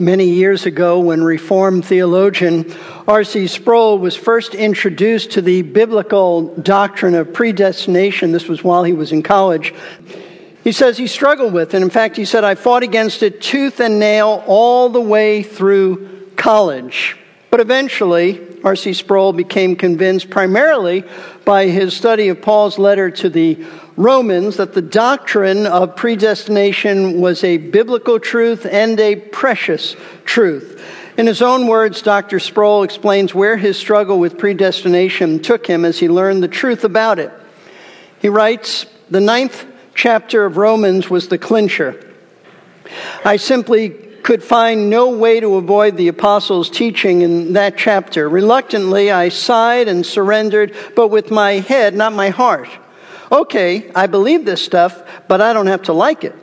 Many years ago, when Reformed theologian R.C. Sproul was first introduced to the biblical doctrine of predestination, this was while he was in college, he says he struggled with it. In fact, he said, I fought against it tooth and nail all the way through college. But eventually, R.C. Sproul became convinced primarily by his study of Paul's letter to the Romans that the doctrine of predestination was a biblical truth and a precious truth. In his own words, Dr. Sproul explains where his struggle with predestination took him as he learned the truth about it. He writes, The ninth chapter of Romans was the clincher. I simply could find no way to avoid the apostles' teaching in that chapter. Reluctantly, I sighed and surrendered, but with my head, not my heart. Okay, I believe this stuff, but I don't have to like it.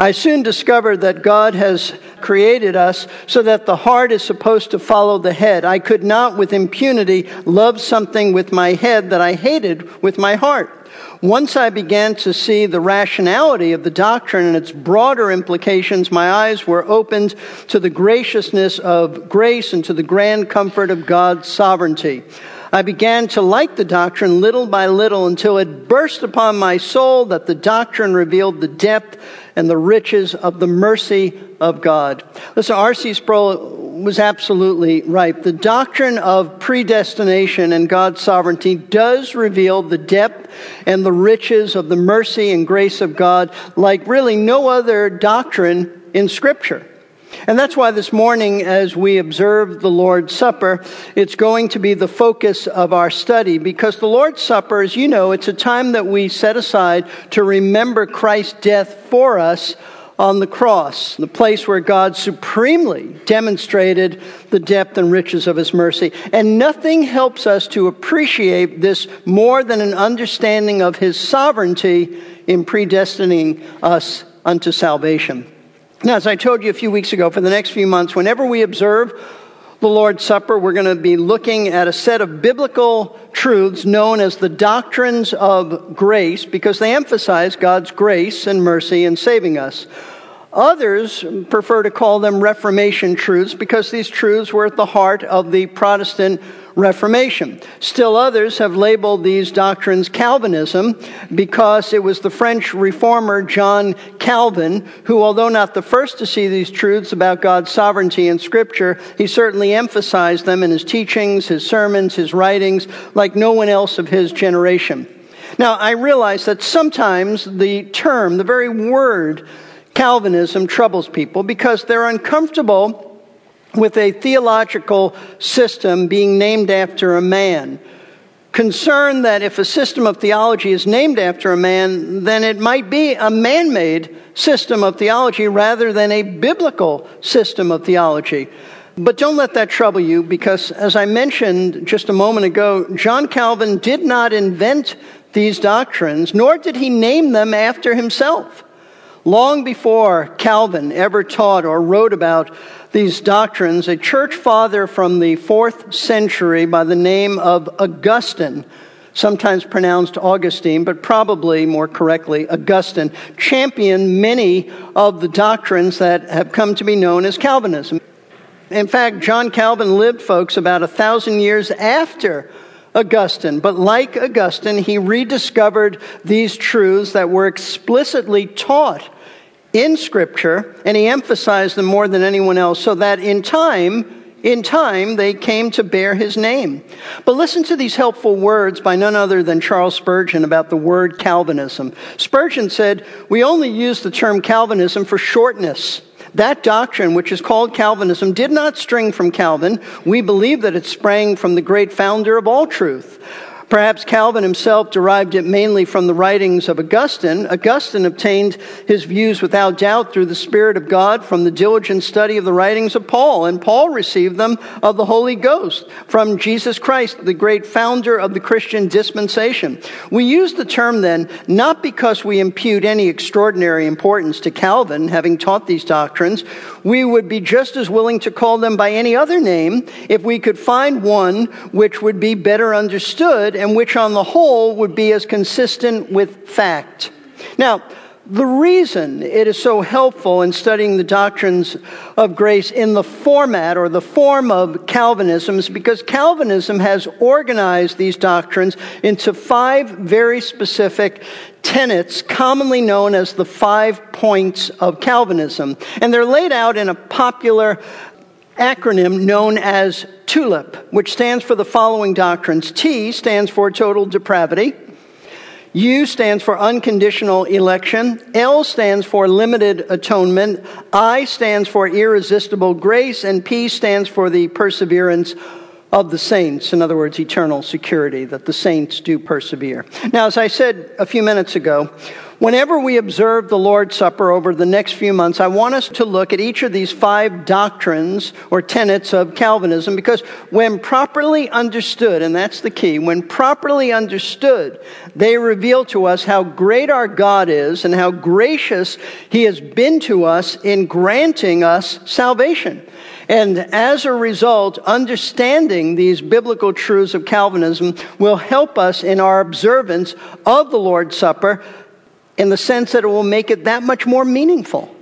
I soon discovered that God has created us so that the heart is supposed to follow the head. I could not, with impunity, love something with my head that I hated with my heart. Once I began to see the rationality of the doctrine and its broader implications, my eyes were opened to the graciousness of grace and to the grand comfort of God's sovereignty. I began to like the doctrine little by little until it burst upon my soul that the doctrine revealed the depth and the riches of the mercy of God. Listen, R.C. Sproul was absolutely right. The doctrine of predestination and God's sovereignty does reveal the depth and the riches of the mercy and grace of God like really no other doctrine in Scripture. And that's why this morning, as we observe the Lord's Supper, it's going to be the focus of our study because the Lord's Supper, as you know, it's a time that we set aside to remember Christ's death for us on the cross, the place where God supremely demonstrated the depth and riches of his mercy. And nothing helps us to appreciate this more than an understanding of his sovereignty in predestining us unto salvation. Now, as I told you a few weeks ago, for the next few months, whenever we observe the Lord's Supper, we're going to be looking at a set of biblical truths known as the doctrines of grace because they emphasize God's grace and mercy in saving us. Others prefer to call them Reformation truths because these truths were at the heart of the Protestant Reformation. Still others have labeled these doctrines Calvinism because it was the French reformer John Calvin who, although not the first to see these truths about God's sovereignty in Scripture, he certainly emphasized them in his teachings, his sermons, his writings, like no one else of his generation. Now, I realize that sometimes the term, the very word, Calvinism troubles people because they're uncomfortable with a theological system being named after a man. Concerned that if a system of theology is named after a man, then it might be a man made system of theology rather than a biblical system of theology. But don't let that trouble you because, as I mentioned just a moment ago, John Calvin did not invent these doctrines, nor did he name them after himself. Long before Calvin ever taught or wrote about these doctrines, a church father from the fourth century by the name of Augustine, sometimes pronounced Augustine, but probably more correctly Augustine, championed many of the doctrines that have come to be known as Calvinism. In fact, John Calvin lived, folks, about a thousand years after Augustine. But like Augustine, he rediscovered these truths that were explicitly taught in Scripture, and he emphasized them more than anyone else, so that in time, in time, they came to bear his name. But listen to these helpful words by none other than Charles Spurgeon about the word Calvinism. Spurgeon said, We only use the term Calvinism for shortness. That doctrine, which is called Calvinism, did not spring from Calvin. We believe that it sprang from the great founder of all truth. Perhaps Calvin himself derived it mainly from the writings of Augustine. Augustine obtained his views without doubt through the Spirit of God from the diligent study of the writings of Paul, and Paul received them of the Holy Ghost from Jesus Christ, the great founder of the Christian dispensation. We use the term then not because we impute any extraordinary importance to Calvin, having taught these doctrines. We would be just as willing to call them by any other name if we could find one which would be better understood and which on the whole would be as consistent with fact. Now, the reason it is so helpful in studying the doctrines of grace in the format or the form of Calvinism is because Calvinism has organized these doctrines into five very specific tenets commonly known as the five points of Calvinism. And they're laid out in a popular acronym known as TULIP, which stands for the following doctrines. T stands for total depravity. U stands for unconditional election. L stands for limited atonement. I stands for irresistible grace. And P stands for the perseverance of the saints. In other words, eternal security, that the saints do persevere. Now, as I said a few minutes ago, Whenever we observe the Lord's Supper over the next few months, I want us to look at each of these five doctrines or tenets of Calvinism because when properly understood, and that's the key, when properly understood, they reveal to us how great our God is and how gracious He has been to us in granting us salvation. And as a result, understanding these biblical truths of Calvinism will help us in our observance of the Lord's Supper in the sense that it will make it that much more meaningful.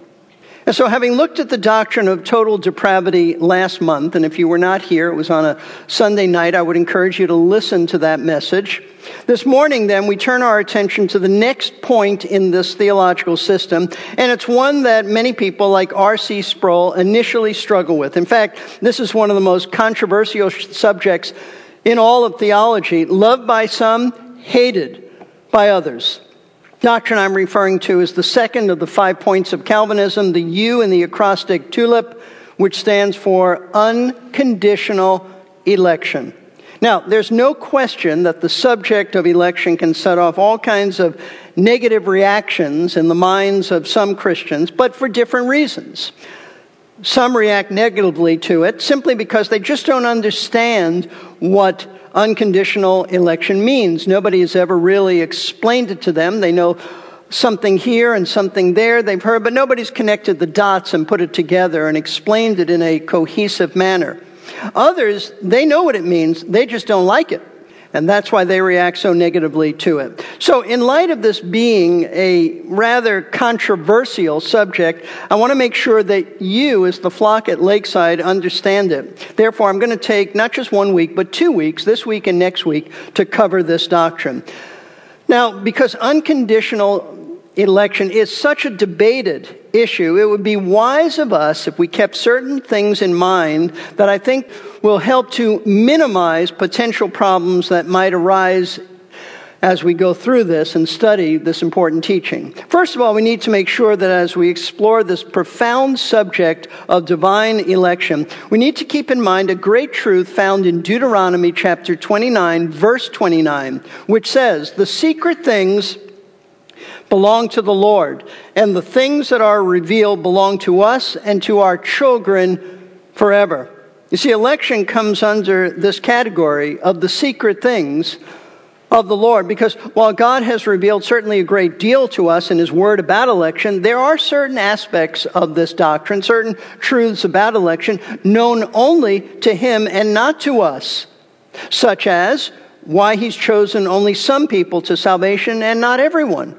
And so, having looked at the doctrine of total depravity last month, and if you were not here, it was on a Sunday night, I would encourage you to listen to that message. This morning, then, we turn our attention to the next point in this theological system, and it's one that many people like R.C. Sproul initially struggle with. In fact, this is one of the most controversial subjects in all of theology loved by some, hated by others doctrine I'm referring to is the second of the five points of Calvinism, the U in the acrostic TULIP, which stands for unconditional election. Now, there's no question that the subject of election can set off all kinds of negative reactions in the minds of some Christians, but for different reasons. Some react negatively to it simply because they just don't understand what unconditional election means. Nobody has ever really explained it to them. They know something here and something there they've heard, but nobody's connected the dots and put it together and explained it in a cohesive manner. Others, they know what it means, they just don't like it. And that's why they react so negatively to it. So, in light of this being a rather controversial subject, I want to make sure that you, as the flock at Lakeside, understand it. Therefore, I'm going to take not just one week, but two weeks, this week and next week, to cover this doctrine. Now, because unconditional election is such a debated issue, it would be wise of us if we kept certain things in mind that I think will help to minimize potential problems that might arise as we go through this and study this important teaching. First of all, we need to make sure that as we explore this profound subject of divine election, we need to keep in mind a great truth found in Deuteronomy chapter 29, verse 29, which says, The secret things belong to the Lord, and the things that are revealed belong to us and to our children forever. You see, election comes under this category of the secret things of the Lord because while God has revealed certainly a great deal to us in His Word about election, there are certain aspects of this doctrine, certain truths about election known only to Him and not to us, such as why He's chosen only some people to salvation and not everyone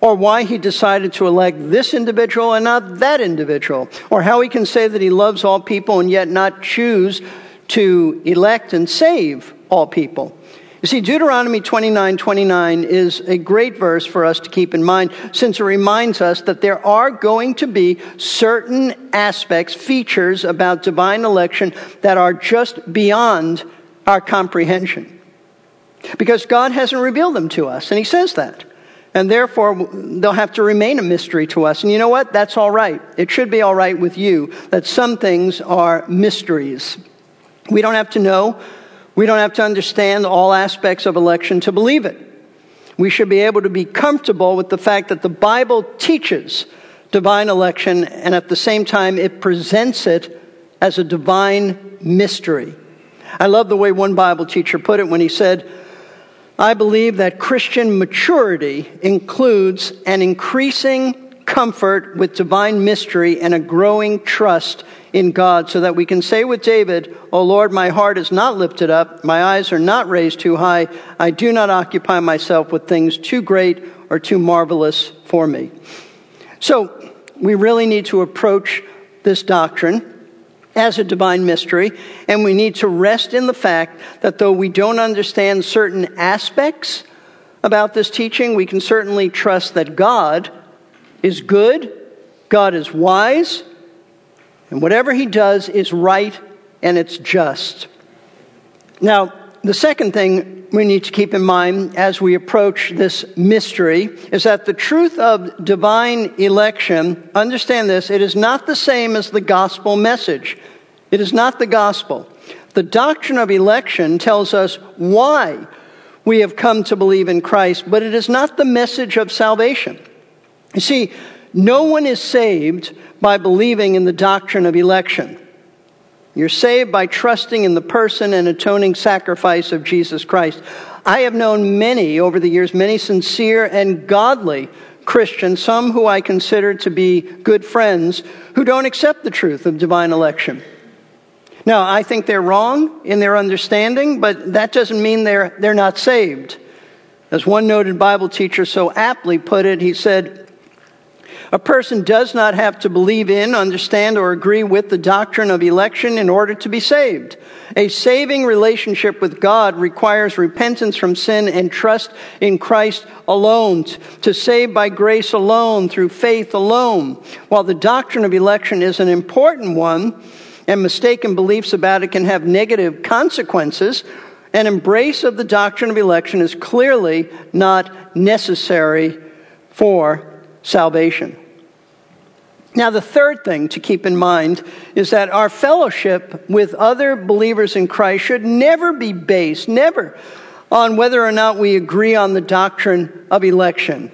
or why he decided to elect this individual and not that individual, or how he can say that he loves all people and yet not choose to elect and save all people. You see, Deuteronomy 29 29 is a great verse for us to keep in mind since it reminds us that there are going to be certain aspects, features about divine election that are just beyond our comprehension. Because God hasn't revealed them to us, and He says that. And therefore, they'll have to remain a mystery to us. And you know what? That's all right. It should be all right with you that some things are mysteries. We don't have to know, we don't have to understand all aspects of election to believe it. We should be able to be comfortable with the fact that the Bible teaches divine election, and at the same time, it presents it as a divine mystery. I love the way one Bible teacher put it when he said, I believe that Christian maturity includes an increasing comfort with divine mystery and a growing trust in God so that we can say with David, O Lord, my heart is not lifted up, my eyes are not raised too high, I do not occupy myself with things too great or too marvelous for me. So, we really need to approach this doctrine as a divine mystery, and we need to rest in the fact that though we don't understand certain aspects about this teaching, we can certainly trust that God is good, God is wise, and whatever He does is right and it's just. Now, the second thing we need to keep in mind as we approach this mystery is that the truth of divine election, understand this, it is not the same as the gospel message. It is not the gospel. The doctrine of election tells us why we have come to believe in Christ, but it is not the message of salvation. You see, no one is saved by believing in the doctrine of election. You're saved by trusting in the person and atoning sacrifice of Jesus Christ. I have known many over the years, many sincere and godly Christians, some who I consider to be good friends, who don't accept the truth of divine election. Now, I think they're wrong in their understanding, but that doesn't mean they're, they're not saved. As one noted Bible teacher so aptly put it, he said, a person does not have to believe in, understand, or agree with the doctrine of election in order to be saved. A saving relationship with God requires repentance from sin and trust in Christ alone, to save by grace alone, through faith alone. While the doctrine of election is an important one, and mistaken beliefs about it can have negative consequences, an embrace of the doctrine of election is clearly not necessary for salvation. Now, the third thing to keep in mind is that our fellowship with other believers in Christ should never be based, never, on whether or not we agree on the doctrine of election.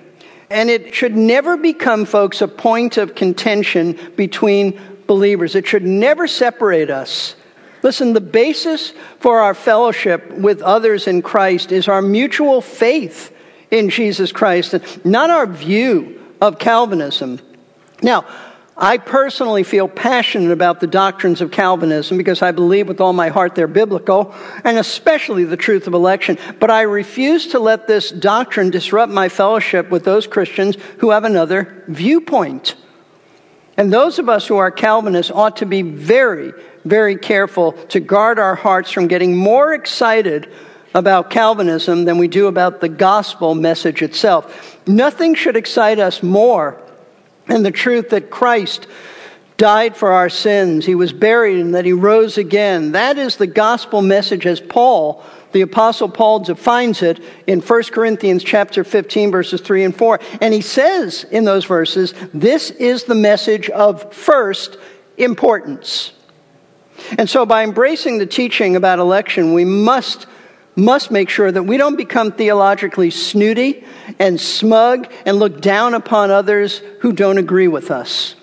And it should never become, folks, a point of contention between believers. It should never separate us. Listen, the basis for our fellowship with others in Christ is our mutual faith in Jesus Christ, not our view of Calvinism. Now, I personally feel passionate about the doctrines of Calvinism because I believe with all my heart they're biblical, and especially the truth of election. But I refuse to let this doctrine disrupt my fellowship with those Christians who have another viewpoint. And those of us who are Calvinists ought to be very, very careful to guard our hearts from getting more excited about Calvinism than we do about the gospel message itself. Nothing should excite us more than the truth that Christ died for our sins, he was buried, and that he rose again. That is the gospel message as Paul, the apostle Paul defines it in 1 Corinthians chapter 15 verses 3 and 4. And he says in those verses, this is the message of first importance. And so by embracing the teaching about election, we must must make sure that we don't become theologically snooty and smug and look down upon others who don't agree with us.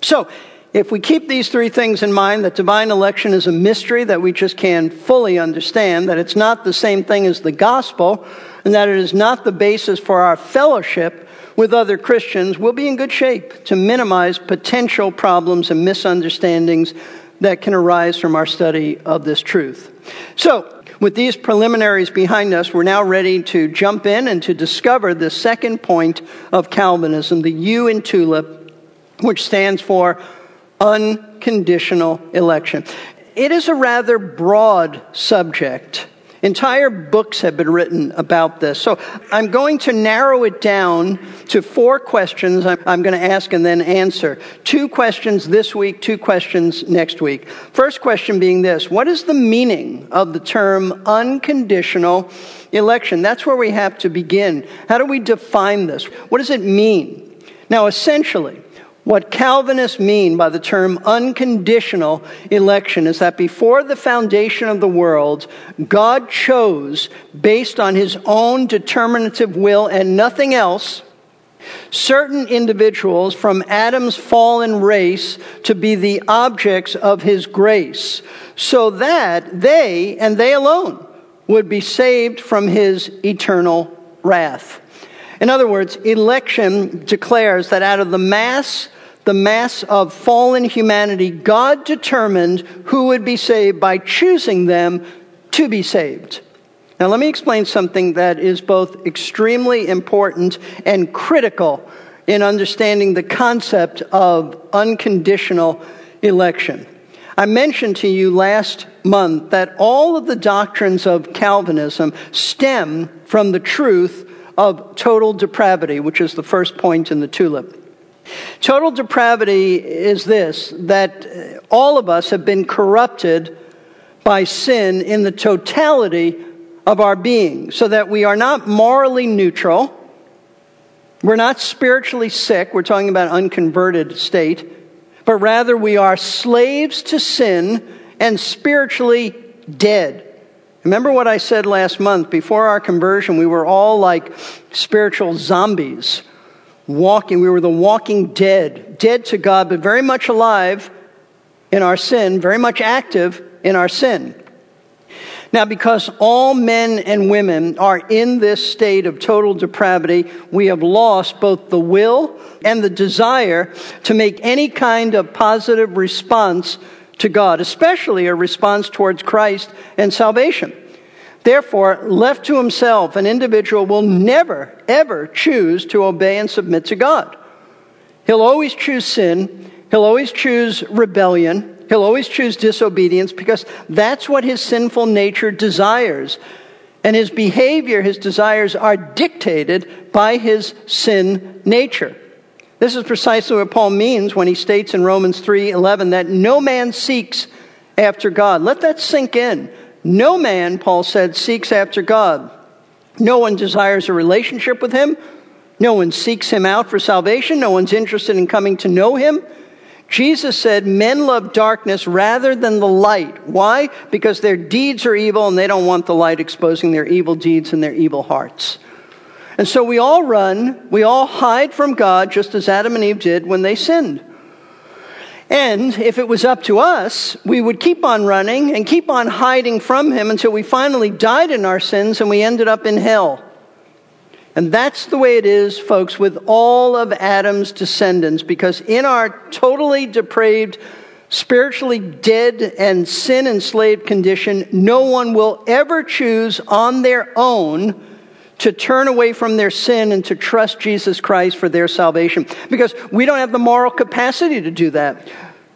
So, if we keep these three things in mind that divine election is a mystery that we just can't fully understand, that it's not the same thing as the gospel, and that it is not the basis for our fellowship with other Christians, we'll be in good shape to minimize potential problems and misunderstandings that can arise from our study of this truth. So, with these preliminaries behind us, we're now ready to jump in and to discover the second point of Calvinism, the U in tulip, which stands for unconditional election. It is a rather broad subject. Entire books have been written about this. So I'm going to narrow it down to four questions I'm, going to ask and then answer. Two questions this week, two questions next week. First question being this What is the meaning of the term unconditional election? That's where we have to begin. How do we define this? What does it mean? Now, essentially, what Calvinists mean by the term unconditional election is that before the foundation of the world, God chose, based on his own determinative will and nothing else, certain individuals from Adam's fallen race to be the objects of his grace, so that they, and they alone, would be saved from his eternal wrath. In other words, election declares that out of the mass the mass of fallen humanity, God determined who would be saved by choosing them to be saved. Now, let me explain something that is both extremely important and critical in understanding the concept of unconditional election. I mentioned to you last month that all of the doctrines of Calvinism stem from the truth of total depravity, which is the first point in the tulip. Total depravity is this that all of us have been corrupted by sin in the totality of our being, so that we are not morally neutral. We're not spiritually sick. We're talking about unconverted state. But rather, we are slaves to sin and spiritually dead. Remember what I said last month? Before our conversion, we were all like spiritual zombies, walking. We were the walking dead, dead to God, but very much alive in our sin, very much active in our sin. Now, because all men and women are in this state of total depravity, we have lost both the will and the desire to make any kind of positive response to God, especially a response towards Christ and salvation. Therefore, left to himself, an individual will never, ever choose to obey and submit to God. He'll always choose sin. He'll always choose rebellion. He'll always choose disobedience because that's what his sinful nature desires. And his behavior, his desires are dictated by his sin nature. This is precisely what Paul means when he states in Romans 3:11 that no man seeks after God. Let that sink in. No man, Paul said, seeks after God. No one desires a relationship with him. No one seeks him out for salvation. No one's interested in coming to know him. Jesus said, Men love darkness rather than the light. Why? Because their deeds are evil and they don't want the light exposing their evil deeds and their evil hearts. And so we all run, we all hide from God, just as Adam and Eve did when they sinned. And if it was up to us, we would keep on running and keep on hiding from Him until we finally died in our sins and we ended up in hell. And that's the way it is, folks, with all of Adam's descendants, because in our totally depraved, spiritually dead, and sin enslaved condition, no one will ever choose on their own to turn away from their sin and to trust Jesus Christ for their salvation. Because we don't have the moral capacity to do that.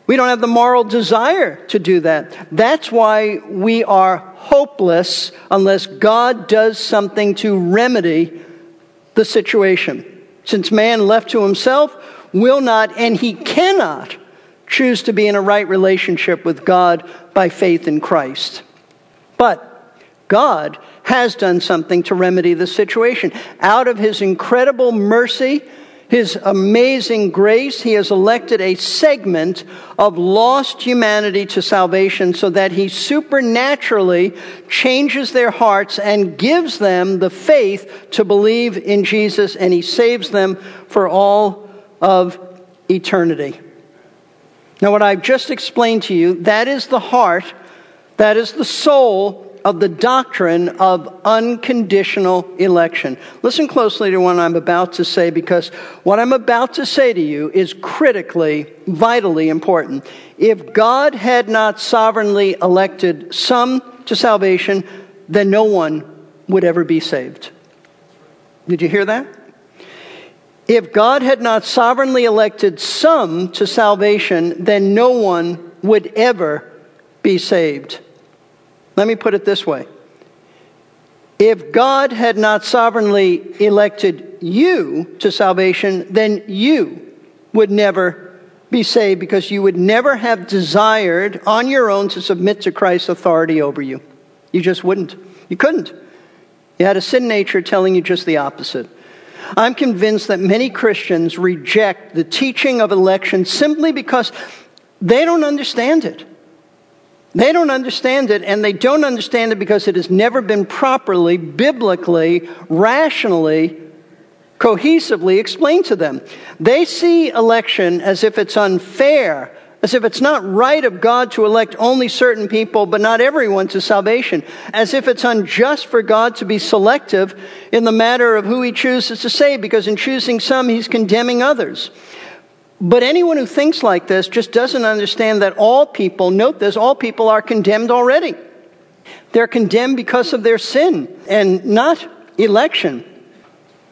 We don't have the moral desire to do that. That's why we are hopeless unless God does something to remedy the situation. Since man left to himself will not and he cannot choose to be in a right relationship with God by faith in Christ. But God has done something to remedy the situation. Out of his incredible mercy, his amazing grace, he has elected a segment of lost humanity to salvation so that he supernaturally changes their hearts and gives them the faith to believe in Jesus, and he saves them for all of eternity. Now, what I've just explained to you, that is the heart, that is the soul of the doctrine of unconditional election. Listen closely to what I'm about to say because what I'm about to say to you is critically, vitally important. If God had not sovereignly elected some to salvation, then no one would ever be saved. Did you hear that? If God had not sovereignly elected some to salvation, then no one would ever be saved. Let me put it this way if God had not sovereignly elected you to salvation, then you would never be saved because you would never have desired on your own to submit to Christ's authority over you. You just wouldn't. You couldn't. You had a sin nature telling you just the opposite. I'm convinced that many Christians reject the teaching of election simply because they don't understand it. They don't understand it, and they don't understand it because it has never been properly, biblically, rationally, cohesively explained to them. They see election as if it's unfair, as if it's not right of God to elect only certain people, but not everyone to salvation, as if it's unjust for God to be selective in the matter of who he chooses to save, because in choosing some, he's condemning others. But anyone who thinks like this just doesn't understand that all people, note this, all people are condemned already. They're condemned because of their sin and not election.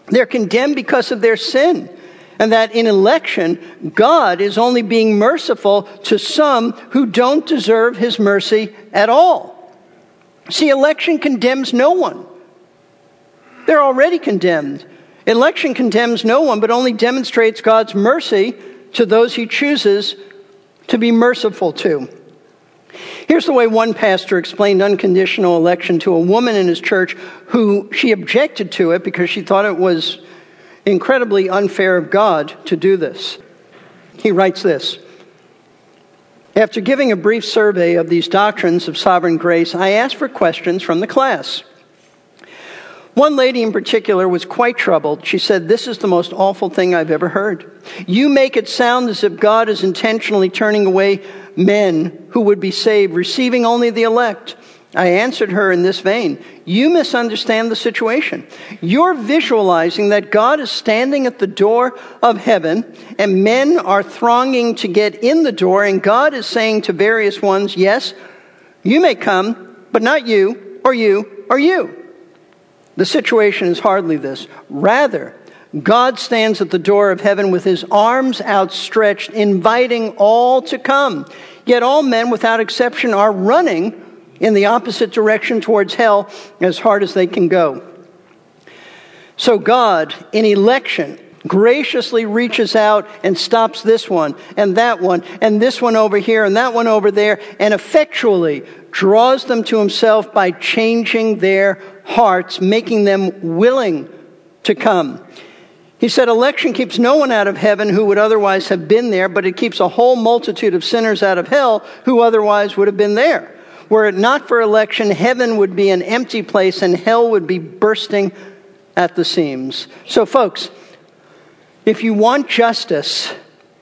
They're condemned because of their sin And that in election, God is only being merciful to some who don't deserve his mercy at all. See, election condemns no one. They're already condemned. Election condemns no one, but only demonstrates God's mercy to those he chooses to be merciful to. Here's the way one pastor explained unconditional election to a woman in his church who she objected to it because she thought it was incredibly unfair of God to do this. He writes this After giving a brief survey of these doctrines of sovereign grace, I asked for questions from the class. One lady in particular was quite troubled. She said, This is the most awful thing I've ever heard. You make it sound as if God is intentionally turning away men who would be saved, receiving only the elect. I answered her in this vein You misunderstand the situation. You're visualizing that God is standing at the door of heaven and men are thronging to get in the door, and God is saying to various ones, Yes, you may come, but not you, or you, or you. The situation is hardly this. Rather, God stands at the door of heaven with his arms outstretched, inviting all to come. Yet all men, without exception, are running in the opposite direction towards hell as hard as they can go. So God, in election, graciously reaches out and stops this one and that one and this one over here and that one over there and effectually draws them to himself by changing their hearts, making them willing to come. He said, Election keeps no one out of heaven who would otherwise have been there, but it keeps a whole multitude of sinners out of hell who otherwise would have been there. Were it not for election, heaven would be an empty place and hell would be bursting at the seams. So, folks, if you want justice,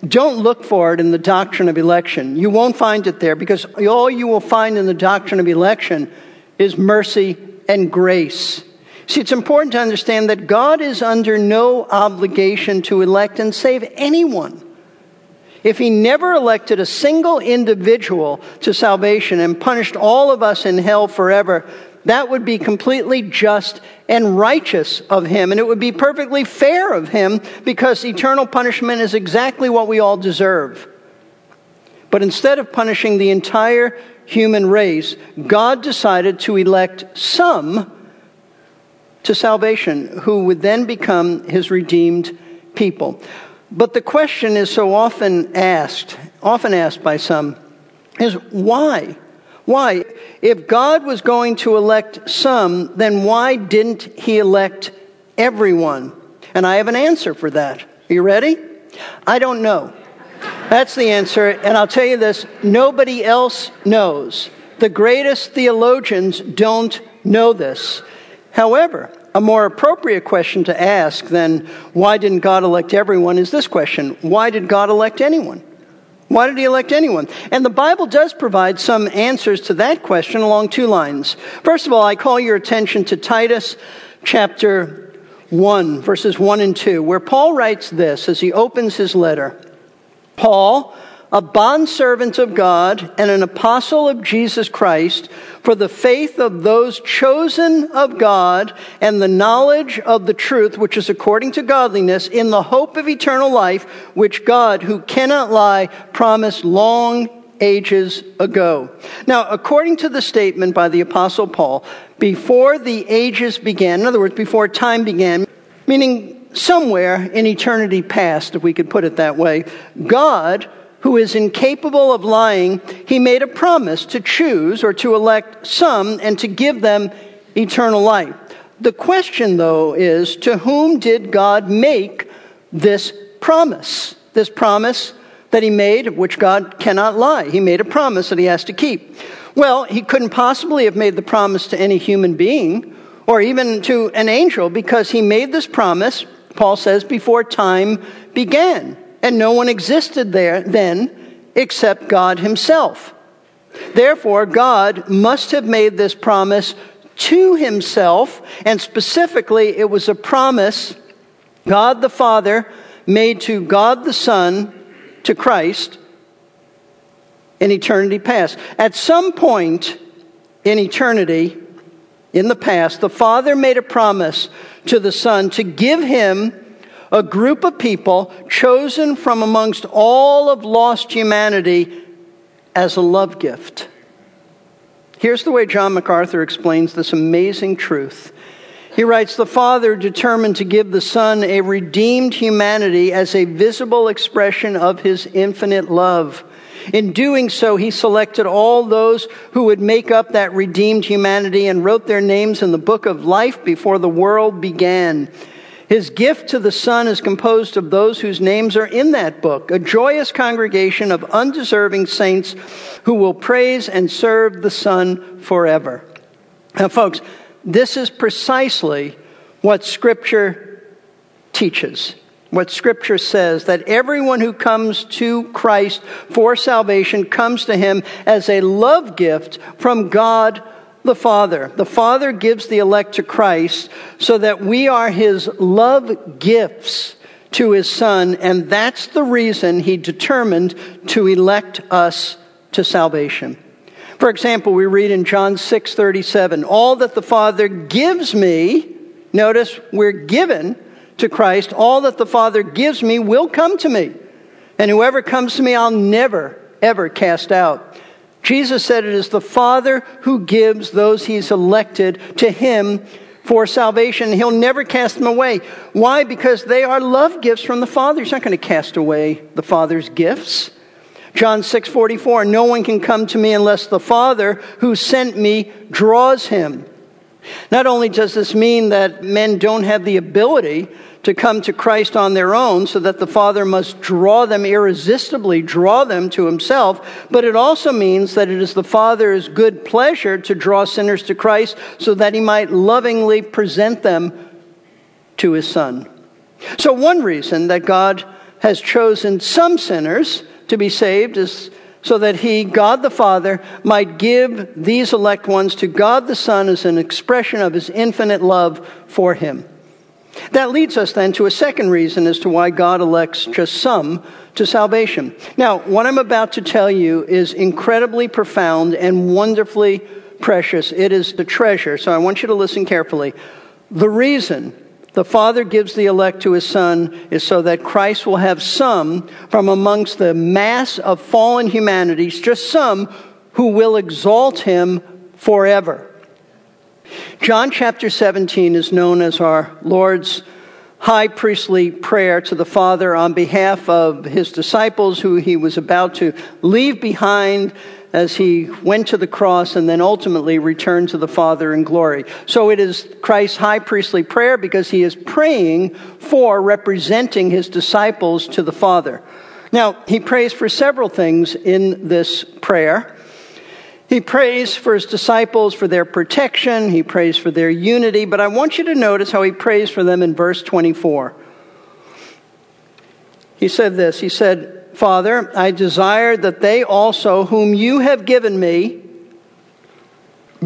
don't look for it in the doctrine of election. You won't find it there because all you will find in the doctrine of election is mercy and grace. See, it's important to understand that God is under no obligation to elect and save anyone. If he never elected a single individual to salvation and punished all of us in hell forever, that would be completely just and righteous of him. And it would be perfectly fair of him because eternal punishment is exactly what we all deserve. But instead of punishing the entire human race, God decided to elect some to salvation who would then become his redeemed people. But the question is so often asked, often asked by some, is why? Why? If God was going to elect some, then why didn't he elect everyone? And I have an answer for that. Are you ready? I don't know. That's the answer. And I'll tell you this nobody else knows. The greatest theologians don't know this. However, a more appropriate question to ask than why didn't God elect everyone is this question Why did God elect anyone? Why did he elect anyone? And the Bible does provide some answers to that question along two lines. First of all, I call your attention to Titus chapter 1, verses 1 and 2, where Paul writes this as he opens his letter Paul, a bondservant of God and an apostle of Jesus Christ, for the faith of those chosen of God and the knowledge of the truth, which is according to godliness, in the hope of eternal life, which God, who cannot lie, promised long ages ago. Now, according to the statement by the apostle Paul, before the ages began, in other words, before time began, meaning somewhere in eternity past, if we could put it that way, God who is incapable of lying, he made a promise to choose or to elect some and to give them eternal life. The question, though, is to whom did God make this promise? This promise that he made, which God cannot lie. He made a promise that he has to keep. Well, he couldn't possibly have made the promise to any human being or even to an angel because he made this promise, Paul says, before time began and no one existed there then except God Himself. Therefore, God must have made this promise to Himself, and specifically, it was a promise God the Father made to God the Son, to Christ, in eternity past. At some point in eternity, in the past, the Father made a promise to the Son to give him a group of people chosen from amongst all of lost humanity as a love gift. Here's the way John MacArthur explains this amazing truth. He writes The Father determined to give the Son a redeemed humanity as a visible expression of his infinite love. In doing so, he selected all those who would make up that redeemed humanity and wrote their names in the book of life before the world began. His gift to the Son is composed of those whose names are in that book, a joyous congregation of undeserving saints who will praise and serve the Son forever. Now, folks, this is precisely what Scripture teaches. What Scripture says that everyone who comes to Christ for salvation comes to Him as a love gift from God the Father. The Father gives the elect to Christ so that we are His love gifts to His Son, and that's the reason He determined to elect us to salvation. For example, we read in John 6 37, all that the Father gives me, notice we're given to Christ, all that the Father gives me will come to me. And whoever comes to me, I'll never, ever cast out. Jesus said it is the Father who gives those he's elected to him for salvation. He'll never cast them away. Why? Because they are love gifts from the Father. He's not going to cast away the Father's gifts. John 6 44, no one can come to me unless the Father who sent me draws him. Not only does this mean that men don't have the ability to come to Christ on their own, so that the Father must draw them irresistibly, draw them to Himself, but it also means that it is the Father's good pleasure to draw sinners to Christ so that He might lovingly present them to His Son. So, one reason that God has chosen some sinners to be saved is so that he, God the Father, might give these elect ones to God the Son as an expression of his infinite love for him. That leads us then to a second reason as to why God elects just some to salvation. Now, what I'm about to tell you is incredibly profound and wonderfully precious. It is the treasure, so I want you to listen carefully. The reason the Father gives the elect to his Son is so that Christ will have some from amongst the mass of fallen humanities, just some who will exalt him forever. John chapter 17 is known as our Lord's high priestly prayer to the Father on behalf of his disciples who he was about to leave behind as he went to the cross and then ultimately returned to the Father in glory. So it is Christ's high priestly prayer because he is praying for representing his disciples to the Father. Now, he prays for several things in this prayer. He prays for his disciples for their protection, he prays for their unity, but I want you to notice how he prays for them in verse 24. He said this He said, Father, I desire that they also, whom you have given me,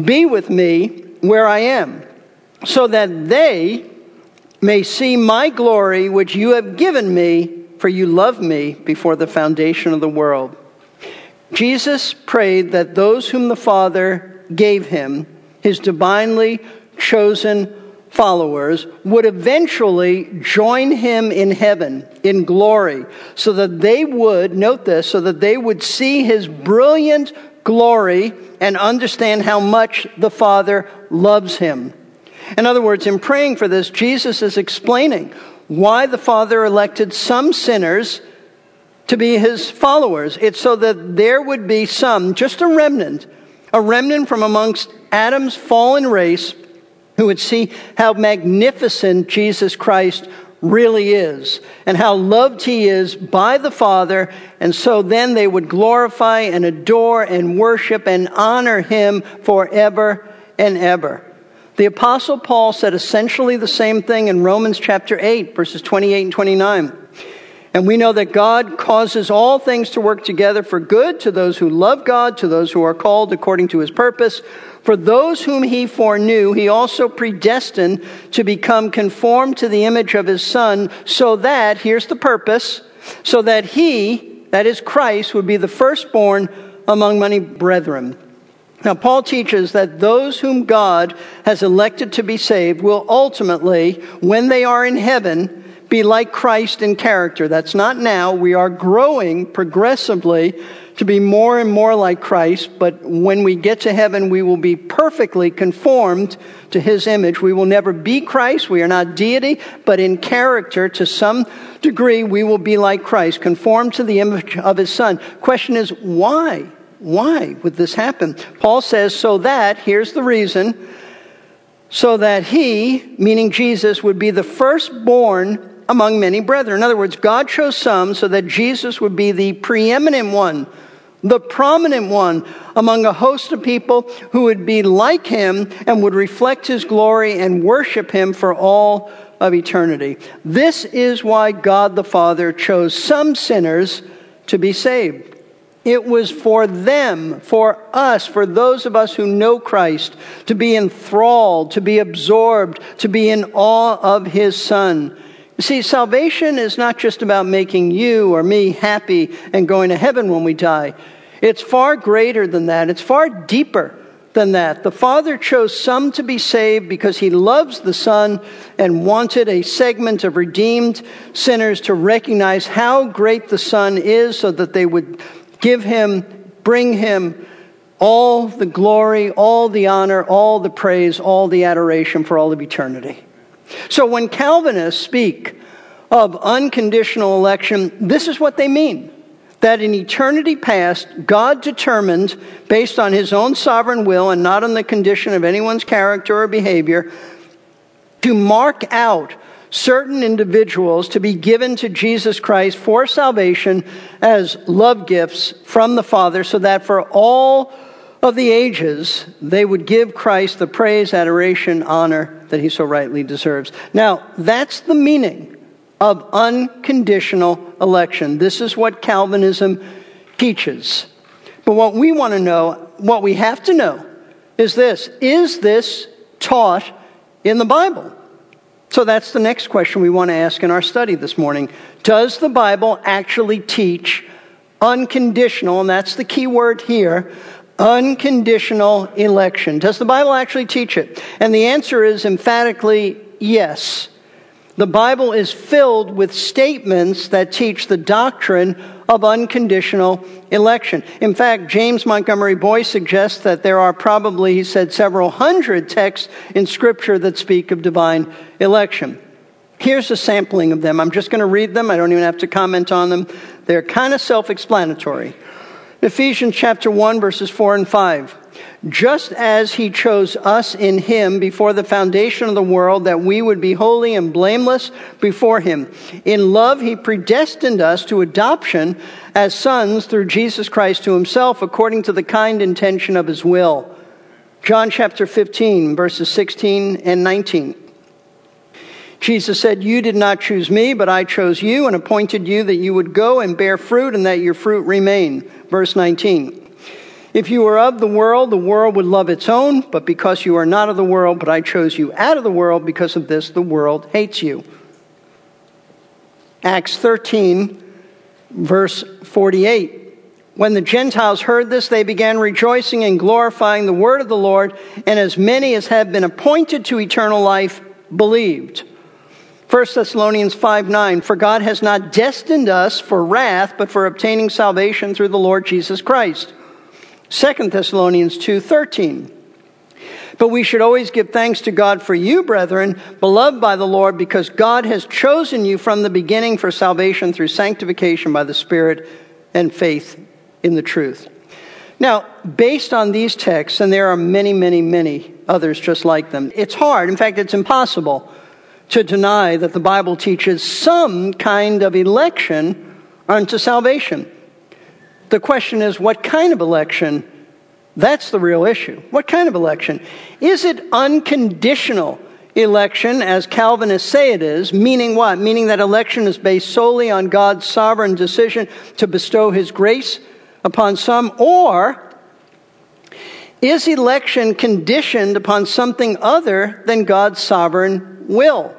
be with me where I am, so that they may see my glory which you have given me, for you loved me before the foundation of the world. Jesus prayed that those whom the Father gave him, his divinely chosen followers, would eventually join him in heaven in glory, so that they would, note this, so that they would see his brilliant glory and understand how much the Father loves him. In other words, in praying for this, Jesus is explaining why the Father elected some sinners to be his followers. It's so that there would be some, just a remnant, a remnant from amongst Adam's fallen race who would see how magnificent Jesus Christ really is and how loved he is by the Father. And so then they would glorify and adore and worship and honor him forever and ever. The Apostle Paul said essentially the same thing in Romans chapter 8, verses 28 and 29. And we know that God causes all things to work together for good to those who love God, to those who are called according to his purpose. For those whom he foreknew, he also predestined to become conformed to the image of his Son, so that, here's the purpose, so that he, that is Christ, would be the firstborn among many brethren. Now, Paul teaches that those whom God has elected to be saved will ultimately, when they are in heaven, be like Christ in character. That's not now. We are growing progressively to be more and more like Christ, but when we get to heaven, we will be perfectly conformed to his image. We will never be Christ. We are not deity, but in character, to some degree, we will be like Christ, conformed to the image of his son. Question is, why? Why would this happen? Paul says, so that, here's the reason, so that he, meaning Jesus, would be the firstborn among many brethren. In other words, God chose some so that Jesus would be the preeminent one the prominent one among a host of people who would be like him and would reflect his glory and worship him for all of eternity. This is why God the Father chose some sinners to be saved. It was for them, for us, for those of us who know Christ, to be enthralled, to be absorbed, to be in awe of his Son. You see, salvation is not just about making you or me happy and going to heaven when we die. It's far greater than that. It's far deeper than that. The Father chose some to be saved because He loves the Son and wanted a segment of redeemed sinners to recognize how great the Son is so that they would give Him, bring Him all the glory, all the honor, all the praise, all the adoration for all of eternity. So when Calvinists speak of unconditional election, this is what they mean. That in eternity past, God determined, based on his own sovereign will and not on the condition of anyone's character or behavior, to mark out certain individuals to be given to Jesus Christ for salvation as love gifts from the Father, so that for all of the ages, they would give Christ the praise, adoration, honor that he so rightly deserves. Now, that's the meaning of unconditional election. This is what Calvinism teaches. But what we want to know, what we have to know, is this Is this taught in the Bible? So that's the next question we want to ask in our study this morning. Does the Bible actually teach unconditional, and that's the key word here, unconditional election. Does the Bible actually teach it? And the answer is emphatically yes. The Bible is filled with statements that teach the doctrine of unconditional election. In fact, James Montgomery Boice suggests that there are probably, he said, several hundred texts in Scripture that speak of divine election. Here's a sampling of them. I'm just going to read them. I don't even have to comment on them. They're kind of self explanatory. Ephesians chapter 1, verses 4 and 5. Just as he chose us in him before the foundation of the world, that we would be holy and blameless before him. In love, he predestined us to adoption as sons through Jesus Christ to himself, according to the kind intention of his will. John chapter 15, verses 16 and 19. Jesus said, You did not choose me, but I chose you and appointed you that you would go and bear fruit and that your fruit remain. Verse 19. If you were of the world, the world would love its own, but because you are not of the world, but I chose you out of the world, because of this, the world hates you. Acts 13, verse 48. When the Gentiles heard this, they began rejoicing and glorifying the word of the Lord, and as many as had been appointed to eternal life believed. 1 Thessalonians 5 9, for God has not destined us for wrath, but for obtaining salvation through the Lord Jesus Christ. 2 Thessalonians 2 13. But we should always give thanks to God for you, brethren, beloved by the Lord, because God has chosen you from the beginning for salvation through sanctification by the Spirit and faith in the truth. Now, based on these texts, and there are many, many, many others just like them, it's hard, in fact, it's impossible to deny that the Bible teaches some kind of election unto salvation. The question is, what kind of election? That's the real issue. What kind of election? Is it unconditional election, as Calvinists say it is, meaning what? Meaning that election is based solely on God's sovereign decision to bestow his grace upon some, or is election conditioned upon something other than God's sovereign will?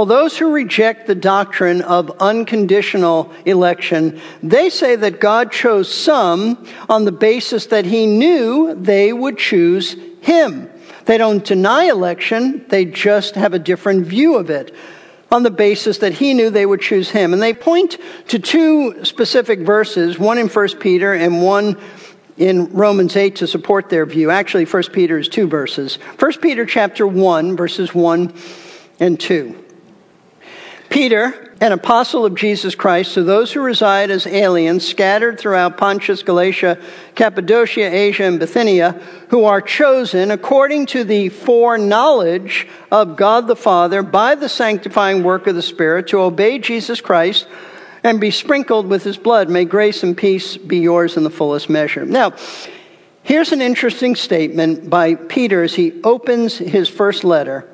Well, those who reject the doctrine of unconditional election, they say that God chose some on the basis that he knew they would choose him. They don't deny election, they just have a different view of it. on the basis that he knew they would choose him. And they point to two specific verses, one in 1 Peter and one in Romans 8 to support their view. Actually, 1 Peter is two verses. 1 Peter chapter 1, verses 1 and 2. Peter, an apostle of Jesus Christ, to those who reside as aliens scattered throughout Pontus, Galatia, Cappadocia, Asia, and Bithynia, who are chosen according to the foreknowledge of God the Father by the sanctifying work of the Spirit to obey Jesus Christ and be sprinkled with his blood. May grace and peace be yours in the fullest measure. Now, here's an interesting statement by Peter as he opens his first letter.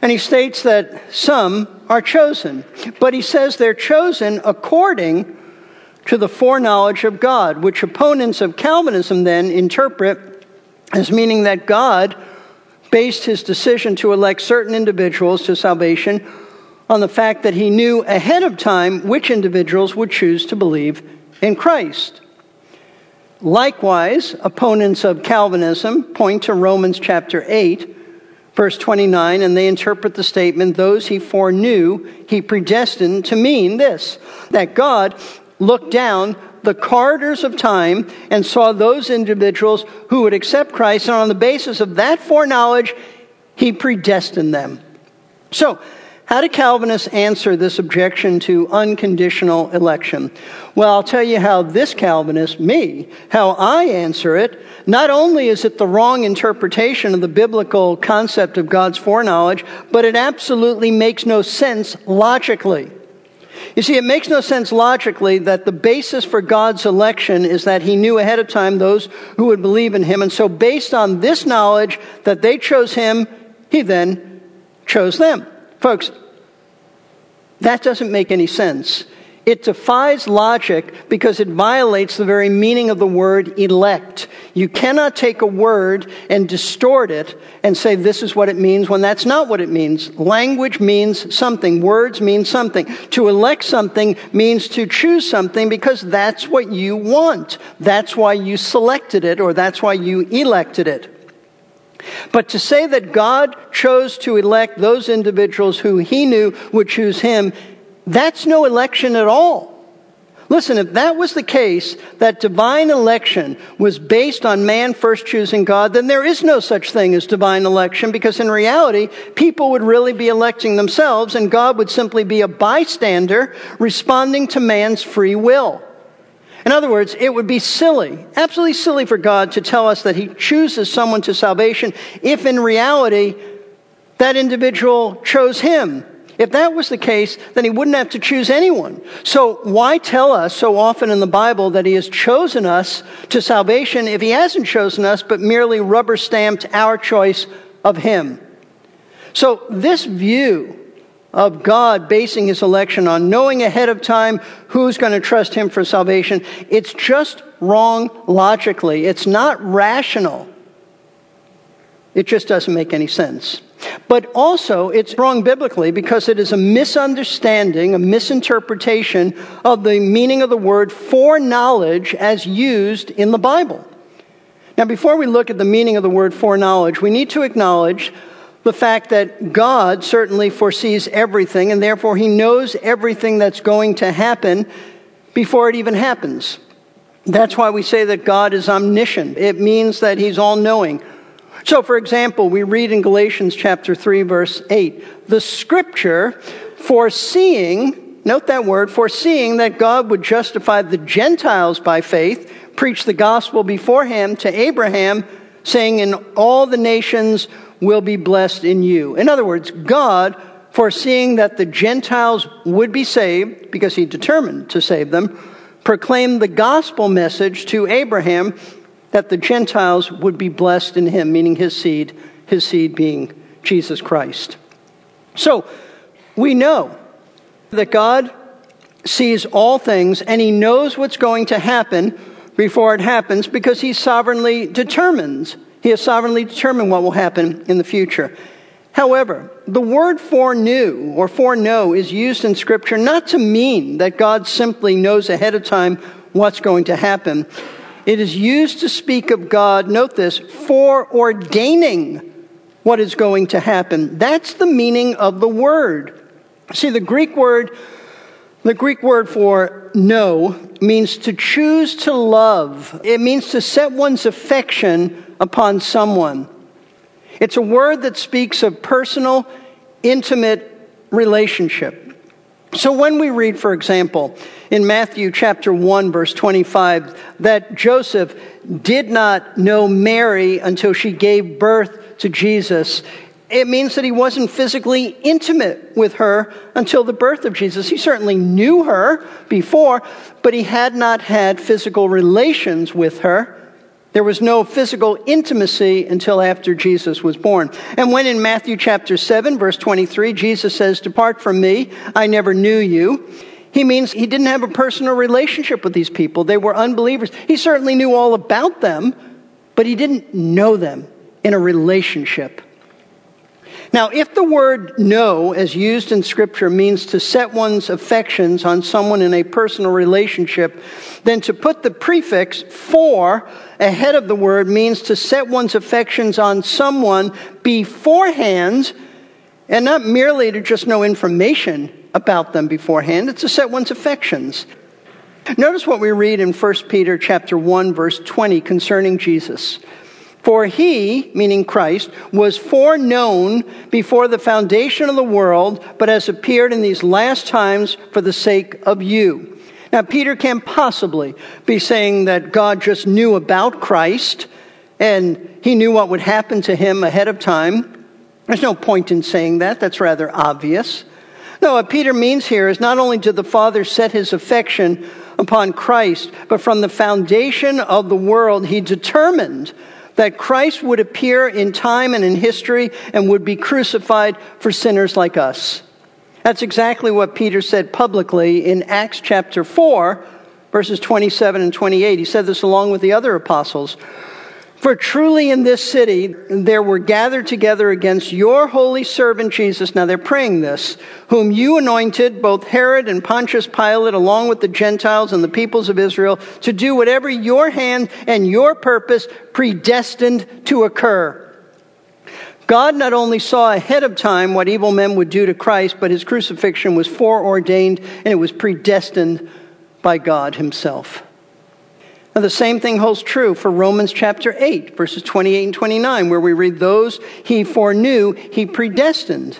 And he states that some are chosen. But he says they're chosen according to the foreknowledge of God, which opponents of Calvinism then interpret as meaning that God based his decision to elect certain individuals to salvation on the fact that he knew ahead of time which individuals would choose to believe in Christ. Likewise, opponents of Calvinism point to Romans chapter 8 verse 29, and they interpret the statement, those he foreknew, he predestined to mean this, that God looked down the corridors of time and saw those individuals who would accept Christ, and on the basis of that foreknowledge, he predestined them. So, how do Calvinists answer this objection to unconditional election? Well, I'll tell you how this Calvinist, me, how I answer it. Not only is it the wrong interpretation of the biblical concept of God's foreknowledge, but it absolutely makes no sense logically. You see, it makes no sense logically that the basis for God's election is that He knew ahead of time those who would believe in Him. And so, based on this knowledge that they chose Him, He then chose them. Folks, that doesn't make any sense. It defies logic because it violates the very meaning of the word elect. You cannot take a word and distort it and say this is what it means when that's not what it means. Language means something. Words mean something. To elect something means to choose something because that's what you want. That's why you selected it or that's why you elected it. But to say that God chose to elect those individuals who he knew would choose him, that's no election at all. Listen, if that was the case, that divine election was based on man first choosing God, then there is no such thing as divine election because in reality, people would really be electing themselves and God would simply be a bystander responding to man's free will. In other words, it would be silly, absolutely silly for God to tell us that He chooses someone to salvation if in reality that individual chose Him. If that was the case, then He wouldn't have to choose anyone. So why tell us so often in the Bible that He has chosen us to salvation if He hasn't chosen us but merely rubber stamped our choice of Him? So this view of God basing his election on knowing ahead of time who's going to trust him for salvation. It's just wrong logically. It's not rational. It just doesn't make any sense. But also, it's wrong biblically because it is a misunderstanding, a misinterpretation of the meaning of the word foreknowledge as used in the Bible. Now, before we look at the meaning of the word foreknowledge, we need to acknowledge the fact that God certainly foresees everything, and therefore He knows everything that's going to happen before it even happens. That's why we say that God is omniscient. It means that He's all knowing. So, for example, we read in Galatians chapter 3, verse 8, the scripture foreseeing, note that word, foreseeing that God would justify the Gentiles by faith, preach the gospel beforehand to Abraham, saying, In all the nations will be blessed in you. In other words, God, foreseeing that the Gentiles would be saved, because he determined to save them, proclaimed the gospel message to Abraham that the Gentiles would be blessed in him, meaning his seed, his seed being Jesus Christ. So, we know that God sees all things and he knows what's going to happen before it happens because he sovereignly determines he has sovereignly determined what will happen in the future. However, the word foreknew or foreknow is used in Scripture not to mean that God simply knows ahead of time what's going to happen. It is used to speak of God, note this, foreordaining what is going to happen. That's the meaning of the word. See, the Greek word, the Greek word for know means to choose to love. It means to set one's affection upon someone. It's a word that speaks of personal, intimate relationship. So when we read, for example, in Matthew chapter 1, verse 25, that Joseph did not know Mary until she gave birth to Jesus, it means that he wasn't physically intimate with her until the birth of Jesus. He certainly knew her before, but he had not had physical relations with her. There was no physical intimacy until after Jesus was born. And when in Matthew chapter 7, verse 23, Jesus says, Depart from me, I never knew you, he means he didn't have a personal relationship with these people. They were unbelievers. He certainly knew all about them, but he didn't know them in a relationship. Now, if the word know, as used in Scripture, means to set one's affections on someone in a personal relationship, then to put the prefix for ahead of the word means to set one's affections on someone beforehand and not merely to just know information about them beforehand. It's to set one's affections. Notice what we read in 1 Peter chapter 1 verse 20 concerning Jesus. For he, meaning Christ, was foreknown before the foundation of the world, but has appeared in these last times for the sake of you. Now, Peter can't possibly be saying that God just knew about Christ and he knew what would happen to him ahead of time. There's no point in saying that. That's rather obvious. No, what Peter means here is not only did the Father set his affection upon Christ, but from the foundation of the world, he determined that Christ would appear in time and in history and would be crucified for sinners like us. That's exactly what Peter said publicly in Acts chapter 4, verses 27 and 28. He said this along with the other apostles. For truly in this city there were gathered together against your holy servant Jesus. Now they're praying this, whom you anointed, both Herod and Pontius Pilate, along with the Gentiles and the peoples of Israel, to do whatever your hand and your purpose predestined to occur. God not only saw ahead of time what evil men would do to Christ, but his crucifixion was foreordained and it was predestined by God himself. Now, the same thing holds true for Romans chapter 8, verses 28 and 29, where we read, Those he foreknew, he predestined.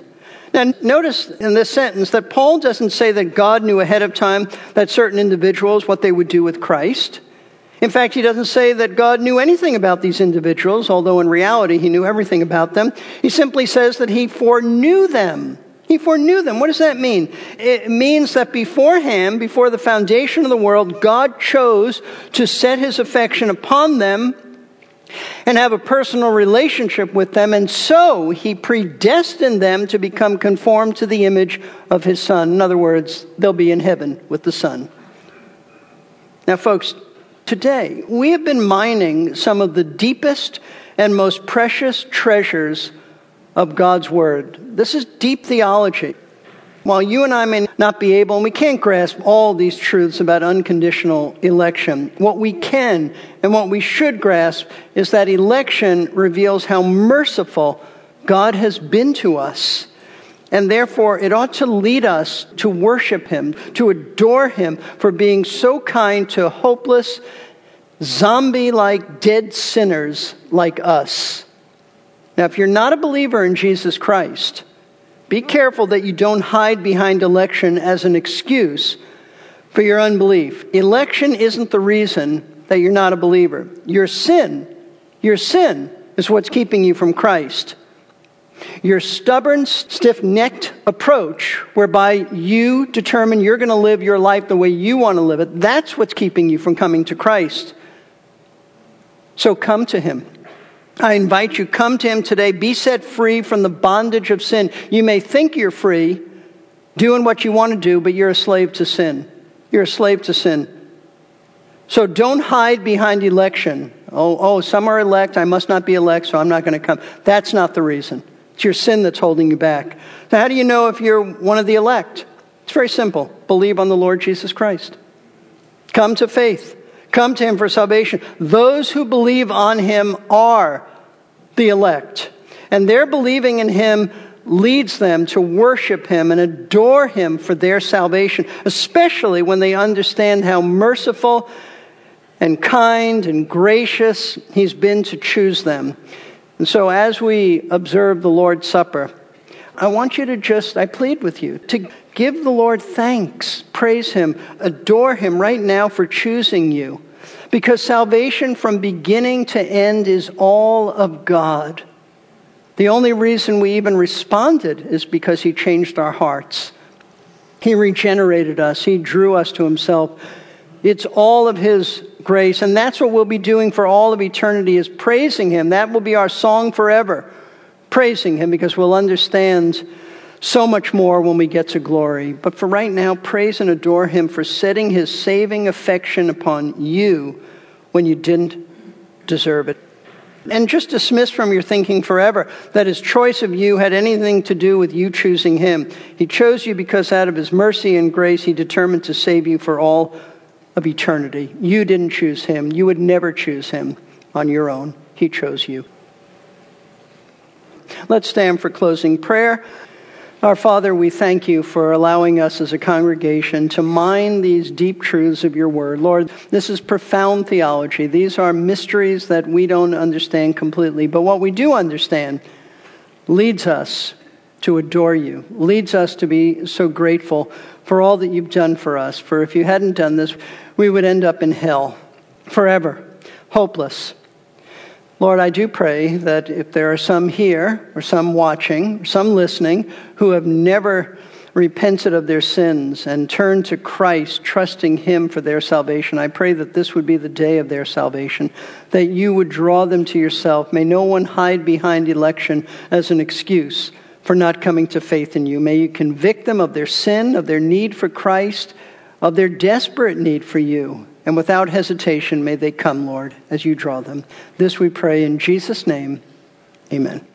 Now, notice in this sentence that Paul doesn't say that God knew ahead of time that certain individuals, what they would do with Christ. In fact, he doesn't say that God knew anything about these individuals, although in reality he knew everything about them. He simply says that he foreknew them. He foreknew them. What does that mean? It means that beforehand, before the foundation of the world, God chose to set his affection upon them and have a personal relationship with them, and so he predestined them to become conformed to the image of his Son. In other words, they'll be in heaven with the Son. Now, folks, today we have been mining some of the deepest and most precious treasures of God's Word. This is deep theology. While you and I may not be able, and we can't grasp all these truths about unconditional election, what we can and what we should grasp is that election reveals how merciful God has been to us. And therefore, it ought to lead us to worship Him, to adore Him for being so kind to hopeless, zombie like dead sinners like us. Now, if you're not a believer in Jesus Christ, be careful that you don't hide behind election as an excuse for your unbelief. Election isn't the reason that you're not a believer. Your sin, your sin is what's keeping you from Christ. Your stubborn, stiff necked approach, whereby you determine you're going to live your life the way you want to live it, that's what's keeping you from coming to Christ. So come to Him. I invite you, come to him today. Be set free from the bondage of sin. You may think you're free, doing what you want to do, but you're a slave to sin. You're a slave to sin. So don't hide behind election. Oh, oh, some are elect. I must not be elect, so I'm not going to come. That's not the reason. It's your sin that's holding you back. So, how do you know if you're one of the elect? It's very simple. Believe on the Lord Jesus Christ. Come to faith. Come to him for salvation. Those who believe on him are the elect. And their believing in him leads them to worship Him and adore Him for their salvation, especially when they understand how merciful and kind and gracious He's been to choose them. And so, as we observe the Lord's Supper, I want you to just, I plead with you, to give the Lord thanks, praise Him, adore Him right now for choosing you. Because salvation from beginning to end is all of God. The only reason we even responded is because He changed our hearts. He regenerated us, He drew us to Himself. It's all of His grace, and that's what we'll be doing for all of eternity is praising Him. That will be our song forever praising Him because we'll understand so much more when we get to glory. But for right now, praise and adore Him for setting His saving affection upon you when you didn't deserve it. And just dismiss from your thinking forever that His choice of you had anything to do with you choosing Him. He chose you because out of His mercy and grace, He determined to save you for all of eternity. You didn't choose Him. You would never choose Him on your own. He chose you. Let's stand for closing prayer. Our Father, we thank you for allowing us as a congregation to mine these deep truths of your word. Lord, this is profound theology. These are mysteries that we don't understand completely, but what we do understand leads us to adore you, leads us to be so grateful for all that you've done for us. For if you hadn't done this, we would end up in hell forever, hopeless. Lord, I do pray that if there are some here, or some watching, or some listening, who have never repented of their sins and turned to Christ, trusting Him for their salvation, I pray that this would be the day of their salvation, that you would draw them to yourself. May no one hide behind election as an excuse for not coming to faith in you. May you convict them of their sin, of their need for Christ, of their desperate need for you. And without hesitation, may they come, Lord, as you draw them. This we pray in Jesus' name. Amen.